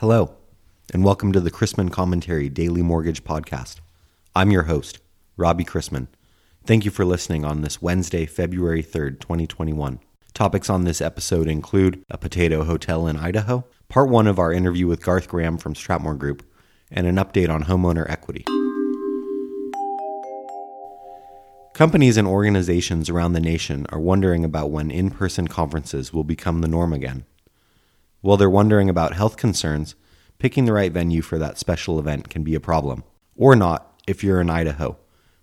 Hello, and welcome to the Chrisman Commentary Daily Mortgage Podcast. I'm your host, Robbie Chrisman. Thank you for listening on this Wednesday, February 3rd, 2021. Topics on this episode include a potato hotel in Idaho, part one of our interview with Garth Graham from Stratmor Group, and an update on homeowner equity. Companies and organizations around the nation are wondering about when in person conferences will become the norm again. While they're wondering about health concerns, picking the right venue for that special event can be a problem. Or not if you're in Idaho,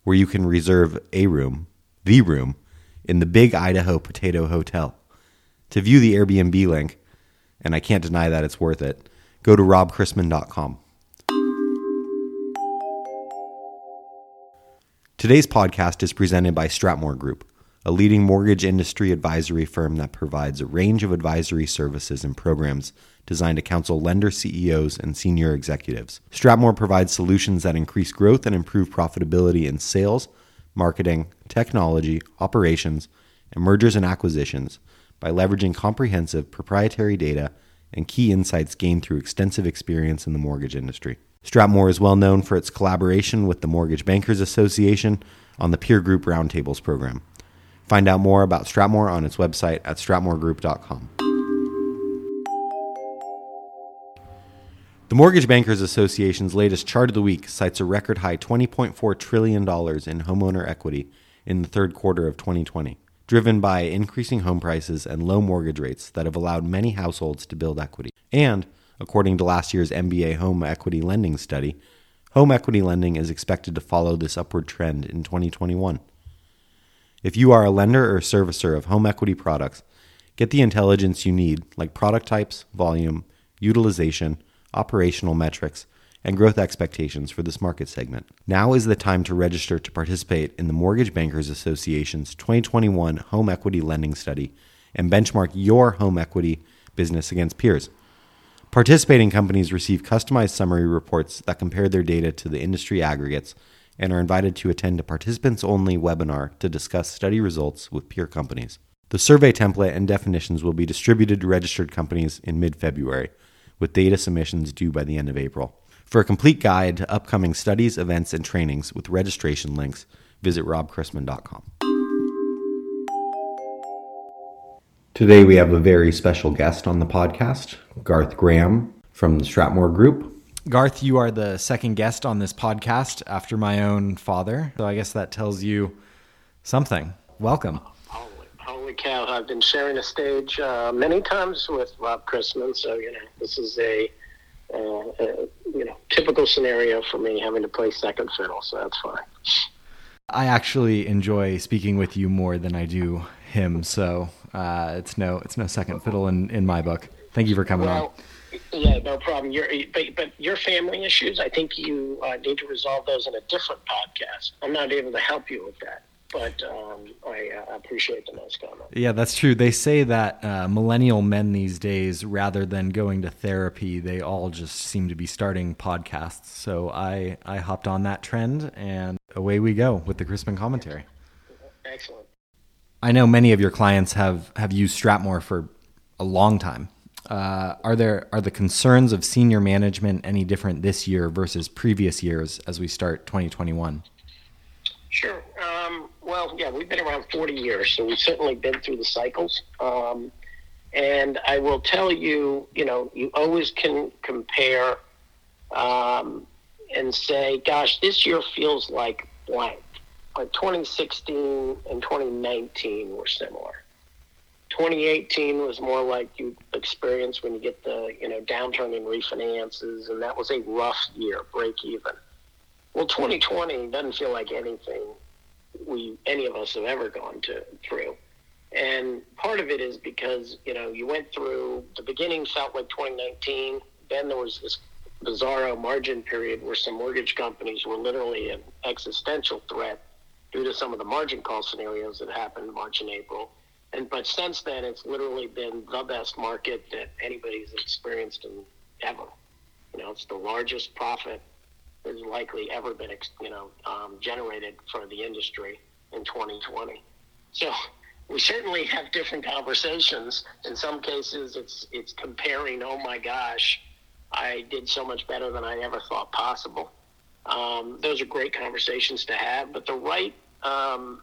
where you can reserve a room, the room, in the Big Idaho Potato Hotel. To view the Airbnb link, and I can't deny that it's worth it, go to robchrisman.com. Today's podcast is presented by Stratmor Group a leading mortgage industry advisory firm that provides a range of advisory services and programs designed to counsel lender CEOs and senior executives. Stratmor provides solutions that increase growth and improve profitability in sales, marketing, technology, operations, and mergers and acquisitions by leveraging comprehensive proprietary data and key insights gained through extensive experience in the mortgage industry. Stratmor is well known for its collaboration with the Mortgage Bankers Association on the Peer Group Roundtables program. Find out more about Stratmor on its website at stratmorgroup.com. The Mortgage Bankers Association's latest chart of the week cites a record high $20.4 trillion in homeowner equity in the third quarter of 2020, driven by increasing home prices and low mortgage rates that have allowed many households to build equity. And, according to last year's MBA Home Equity Lending Study, home equity lending is expected to follow this upward trend in 2021. If you are a lender or servicer of home equity products, get the intelligence you need, like product types, volume, utilization, operational metrics, and growth expectations for this market segment. Now is the time to register to participate in the Mortgage Bankers Association's 2021 Home Equity Lending Study and benchmark your home equity business against peers. Participating companies receive customized summary reports that compare their data to the industry aggregates and are invited to attend a participants only webinar to discuss study results with peer companies. The survey template and definitions will be distributed to registered companies in mid February, with data submissions due by the end of April. For a complete guide to upcoming studies, events, and trainings with registration links, visit robchrisman.com. Today we have a very special guest on the podcast, Garth Graham from the Stratmor Group. Garth, you are the second guest on this podcast after my own father. So I guess that tells you something. Welcome. Holy, holy cow. I've been sharing a stage uh, many times with Rob Chrisman. So, you know, this is a, uh, a, you know, typical scenario for me having to play second fiddle. So that's fine. I actually enjoy speaking with you more than I do him. So uh, it's no, it's no second fiddle in, in my book. Thank you for coming well, on. Yeah, no problem. Your but, but your family issues, I think you uh, need to resolve those in a different podcast. I'm not able to help you with that, but um, I uh, appreciate the nice comment. Yeah, that's true. They say that uh, millennial men these days, rather than going to therapy, they all just seem to be starting podcasts. So I I hopped on that trend, and away we go with the Chrisman commentary. Excellent. I know many of your clients have have used Stratmor for a long time. Uh, are there are the concerns of senior management any different this year versus previous years as we start 2021? Sure. Um, well, yeah, we've been around 40 years, so we've certainly been through the cycles. Um, and I will tell you, you know, you always can compare um, and say, gosh, this year feels like blank. But 2016 and 2019 were similar. 2018 was more like you experience when you get the you know downturn in refinances, and that was a rough year, break even. Well, 2020 doesn't feel like anything we any of us have ever gone to through, and part of it is because you know you went through the beginning felt like 2019, then there was this bizarro margin period where some mortgage companies were literally an existential threat due to some of the margin call scenarios that happened March and April and but since then, it's literally been the best market that anybody's experienced in ever. You know, it's the largest profit that's likely ever been, you know, um, generated for the industry in 2020. So we certainly have different conversations. In some cases, it's it's comparing. Oh my gosh, I did so much better than I ever thought possible. Um, those are great conversations to have, but the right, um,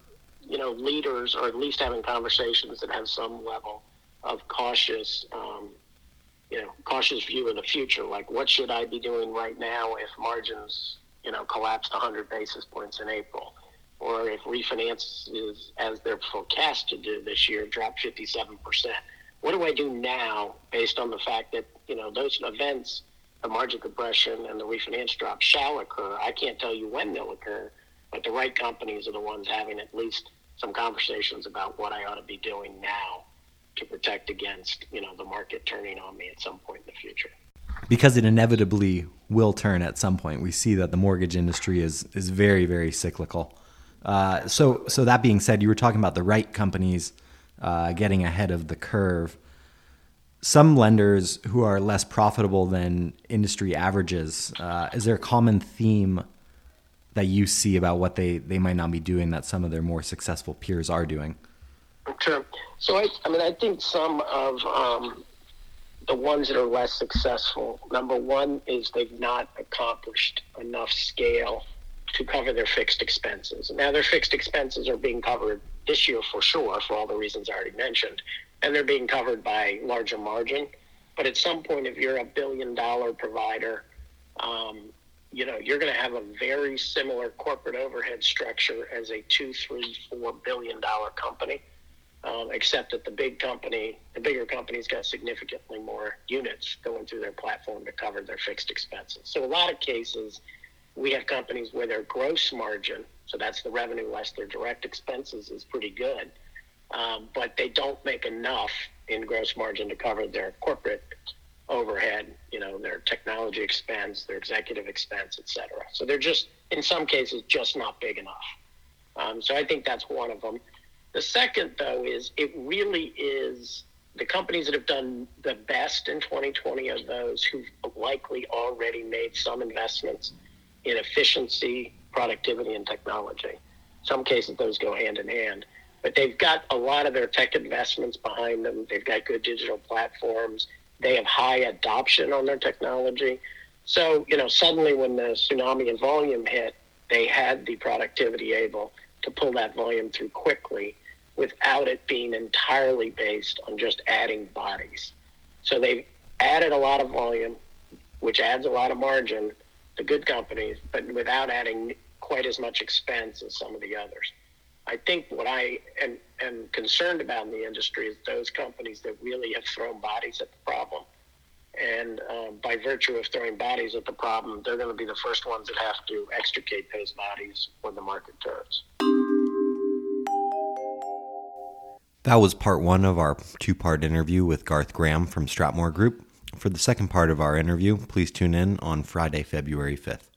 you know, leaders are at least having conversations that have some level of cautious, um, you know, cautious view of the future. Like, what should I be doing right now if margins, you know, collapsed 100 basis points in April? Or if refinances, as they're forecast to do this year, drop 57%. What do I do now based on the fact that, you know, those events, the margin compression and the refinance drop shall occur? I can't tell you when they'll occur, but the right companies are the ones having at least some conversations about what I ought to be doing now to protect against you know the market turning on me at some point in the future. Because it inevitably will turn at some point. We see that the mortgage industry is is very very cyclical. Uh, so so that being said, you were talking about the right companies uh, getting ahead of the curve. Some lenders who are less profitable than industry averages. Uh, is there a common theme that you see about what they, they might not be doing that some of their more successful peers are doing? Sure. So I, I mean, I think some of um, the ones that are less successful. Number one is they've not accomplished enough scale to cover their fixed expenses. Now their fixed expenses are being covered this year for sure, for all the reasons I already mentioned, and they're being covered by larger margin. But at some point, if you're a billion dollar provider, um, you know you're going to have a very similar corporate overhead structure as a two, three, four billion dollar company um, except that the big company, the bigger company's got significantly more units going through their platform to cover their fixed expenses. So a lot of cases, we have companies where their gross margin, so that's the revenue less their direct expenses, is pretty good, um, but they don't make enough in gross margin to cover their corporate overhead, you know, their technology expense, their executive expense, et cetera. So they're just, in some cases, just not big enough. Um, so I think that's one of them. The second, though, is it really is the companies that have done the best in 2020 are those who've likely already made some investments in efficiency, productivity, and technology. Some cases, those go hand in hand. But they've got a lot of their tech investments behind them. They've got good digital platforms. They have high adoption on their technology. So, you know, suddenly when the tsunami in volume hit, they had the productivity able to pull that volume through quickly without it being entirely based on just adding bodies. So they've added a lot of volume, which adds a lot of margin to good companies, but without adding quite as much expense as some of the others. I think what I am, am concerned about in the industry is those companies that really have thrown bodies at the problem. And um, by virtue of throwing bodies at the problem, they're going to be the first ones that have to extricate those bodies when the market turns. That was part one of our two part interview with Garth Graham from Stratmor Group. For the second part of our interview, please tune in on Friday, February 5th.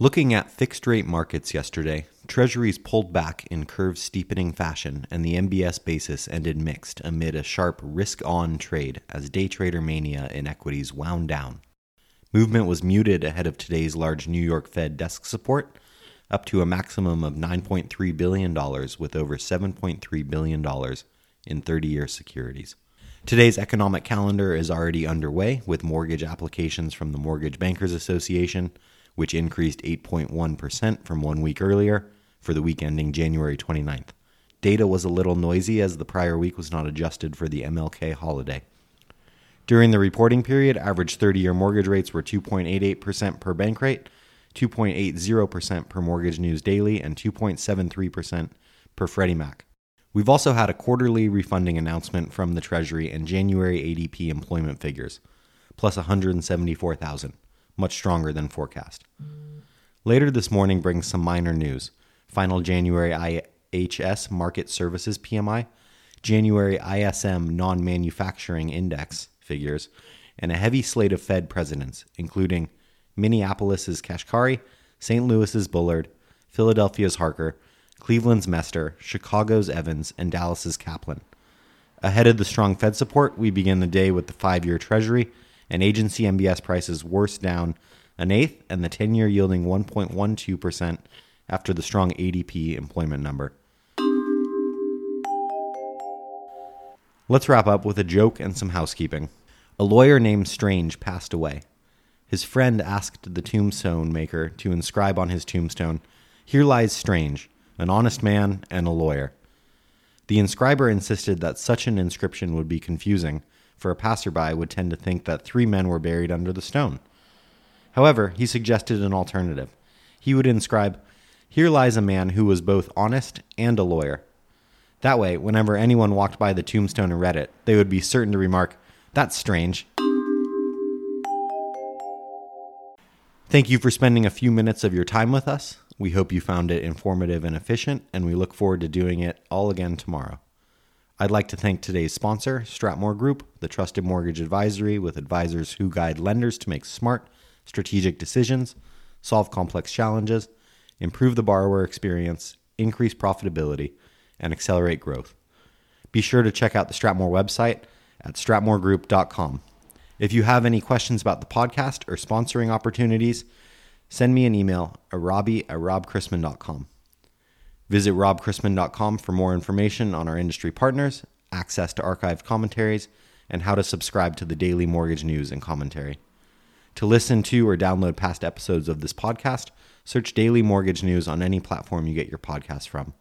Looking at fixed rate markets yesterday, Treasuries pulled back in curve steepening fashion, and the MBS basis ended mixed amid a sharp risk on trade as day trader mania in equities wound down. Movement was muted ahead of today's large New York Fed desk support up to a maximum of $9.3 billion with over $7.3 billion in 30 year securities. Today's economic calendar is already underway with mortgage applications from the Mortgage Bankers Association, which increased 8.1% from one week earlier for the week ending January 29th. Data was a little noisy as the prior week was not adjusted for the MLK holiday. During the reporting period, average 30 year mortgage rates were 2.88% per Bankrate, 2.80% per Mortgage News Daily, and 2.73% per Freddie Mac. We've also had a quarterly refunding announcement from the Treasury and January ADP employment figures, plus 174,000, much stronger than forecast. Later this morning brings some minor news. Final January IHS Markit Services PMI, January ISM Non Manufacturing Index figures, and a heavy slate of Fed presidents, including Minneapolis's Kashkari, St. Louis's Bullard, Philadelphia's Harker, Cleveland's Mester, Chicago's Evans, and Dallas's Kaplan. Ahead of the strong Fed support, we begin the day with the five year Treasury and agency MBS prices worse down an eighth, and the 10 year yielding 1.12% after the strong ADP employment number. Let's wrap up with a joke and some housekeeping. A lawyer named Strange passed away. His friend asked the tombstone maker to inscribe on his tombstone, Here lies Strange, an honest man and a lawyer. The inscriber insisted that such an inscription would be confusing, for a passerby would tend to think that three men were buried under the stone. However, he suggested an alternative. He would inscribe, Here lies a man who was both honest and a lawyer. That way, whenever anyone walked by the tombstone and read it, they would be certain to remark, That's strange. Thank you for spending a few minutes of your time with us. We hope you found it informative and efficient, and we look forward to doing it all again tomorrow. I'd like to thank today's sponsor, Stratmor Group, the trusted mortgage advisory with advisors who guide lenders to make smart, strategic decisions, solve complex challenges, improve the borrower experience, increase profitability, and accelerate growth. Be sure to check out the Stratmor website at stratmorgroup.com. If you have any questions about the podcast or sponsoring opportunities, send me an email at robbie at robchrisman.com. Visit robchrisman.com for more information on our industry partners, access to archived commentaries, and how to subscribe to the daily mortgage news and commentary. To listen to or download past episodes of this podcast, search Daily Mortgage News on any platform you get your podcast from.